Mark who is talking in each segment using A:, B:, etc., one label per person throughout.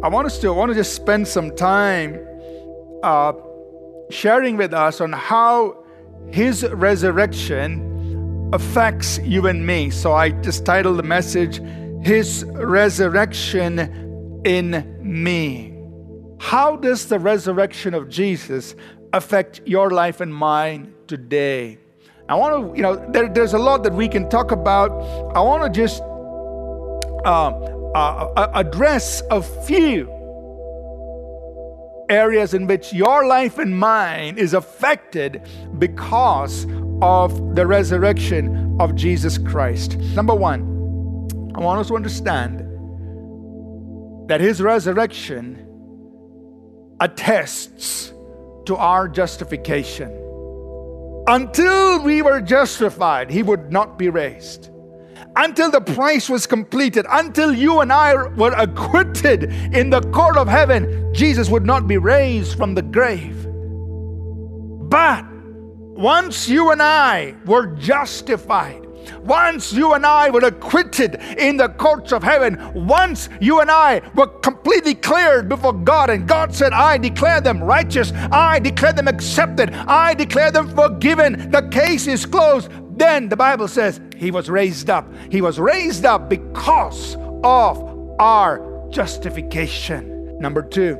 A: I want us to I want to just spend some time uh, sharing with us on how His resurrection affects you and me. So I just titled the message "His Resurrection in Me." How does the resurrection of Jesus affect your life and mine today? I want to, you know, there, there's a lot that we can talk about. I want to just uh, uh, address a few areas in which your life and mine is affected because of the resurrection of Jesus Christ. Number one, I want us to understand that his resurrection attests to our justification. Until we were justified, he would not be raised. Until the price was completed, until you and I were acquitted in the court of heaven, Jesus would not be raised from the grave. But once you and I were justified, once you and I were acquitted in the courts of heaven, once you and I were completely cleared before God, and God said, I declare them righteous, I declare them accepted, I declare them forgiven, the case is closed. Then the Bible says he was raised up. He was raised up because of our justification. Number two,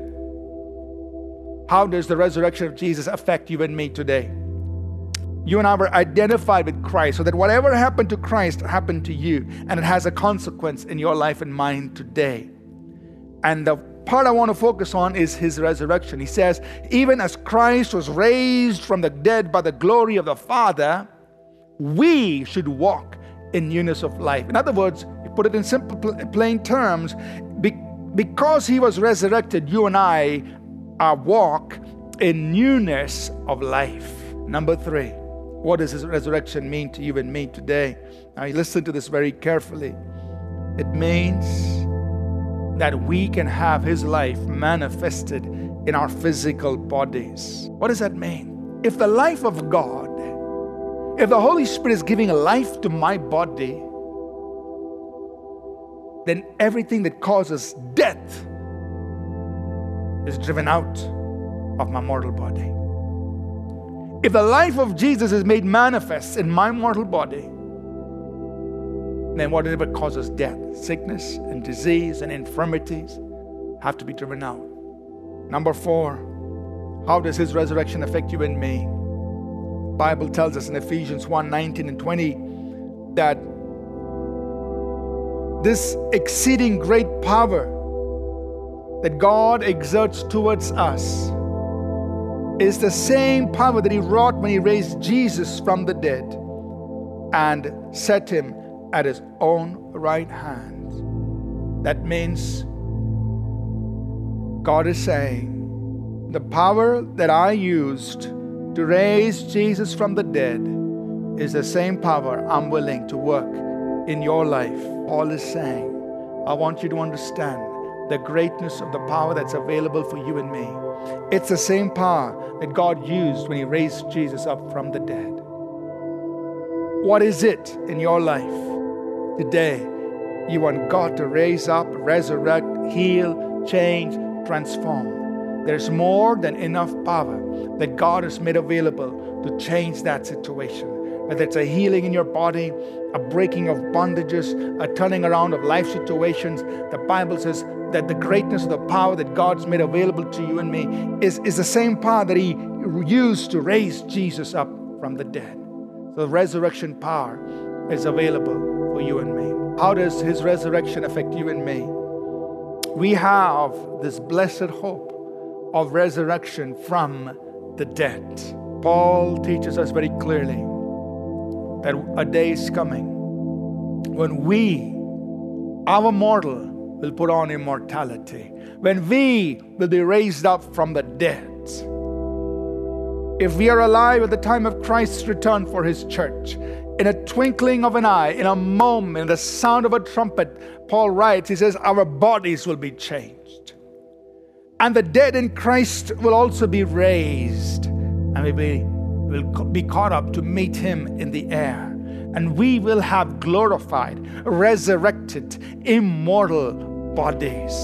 A: how does the resurrection of Jesus affect you and me today? you and I were identified with Christ so that whatever happened to Christ happened to you and it has a consequence in your life and mine today. And the part I want to focus on is his resurrection. He says, even as Christ was raised from the dead by the glory of the Father, we should walk in newness of life. In other words, you put it in simple, plain terms, because he was resurrected, you and I are walk in newness of life. Number three, what does his resurrection mean to you and me today? Now, you listen to this very carefully. It means that we can have his life manifested in our physical bodies. What does that mean? If the life of God, if the Holy Spirit is giving life to my body, then everything that causes death is driven out of my mortal body. If the life of Jesus is made manifest in my mortal body, then whatever causes death, sickness and disease and infirmities have to be driven out. Number four, how does his resurrection affect you and me? Bible tells us in Ephesians 1 19 and 20 that this exceeding great power that God exerts towards us is the same power that He wrought when He raised Jesus from the dead and set Him at His own right hand. That means God is saying, the power that I used to raise Jesus from the dead is the same power I'm willing to work in your life. Paul is saying, I want you to understand the greatness of the power that's available for you and me. It's the same power that God used when He raised Jesus up from the dead. What is it in your life today you want God to raise up, resurrect, heal, change, transform? There's more than enough power that God has made available to change that situation whether it's a healing in your body, a breaking of bondages, a turning around of life situations. The Bible says that the greatness of the power that God's made available to you and me is, is the same power that He used to raise Jesus up from the dead. So the resurrection power is available for you and me. How does His resurrection affect you and me? We have this blessed hope of resurrection from the dead. Paul teaches us very clearly that a day is coming when we, our mortal, will put on immortality, when we will be raised up from the dead. If we are alive at the time of Christ's return for his church, in a twinkling of an eye, in a moment, in the sound of a trumpet, Paul writes, he says, Our bodies will be changed. And the dead in Christ will also be raised, and we will be caught up to meet him in the air. And we will have glorified, resurrected, immortal bodies.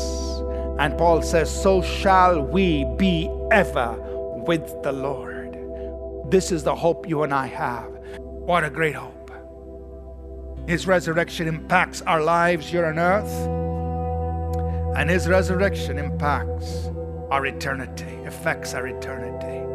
A: And Paul says, So shall we be ever with the Lord. This is the hope you and I have. What a great hope. His resurrection impacts our lives here on earth, and His resurrection impacts our eternity, affects our eternity.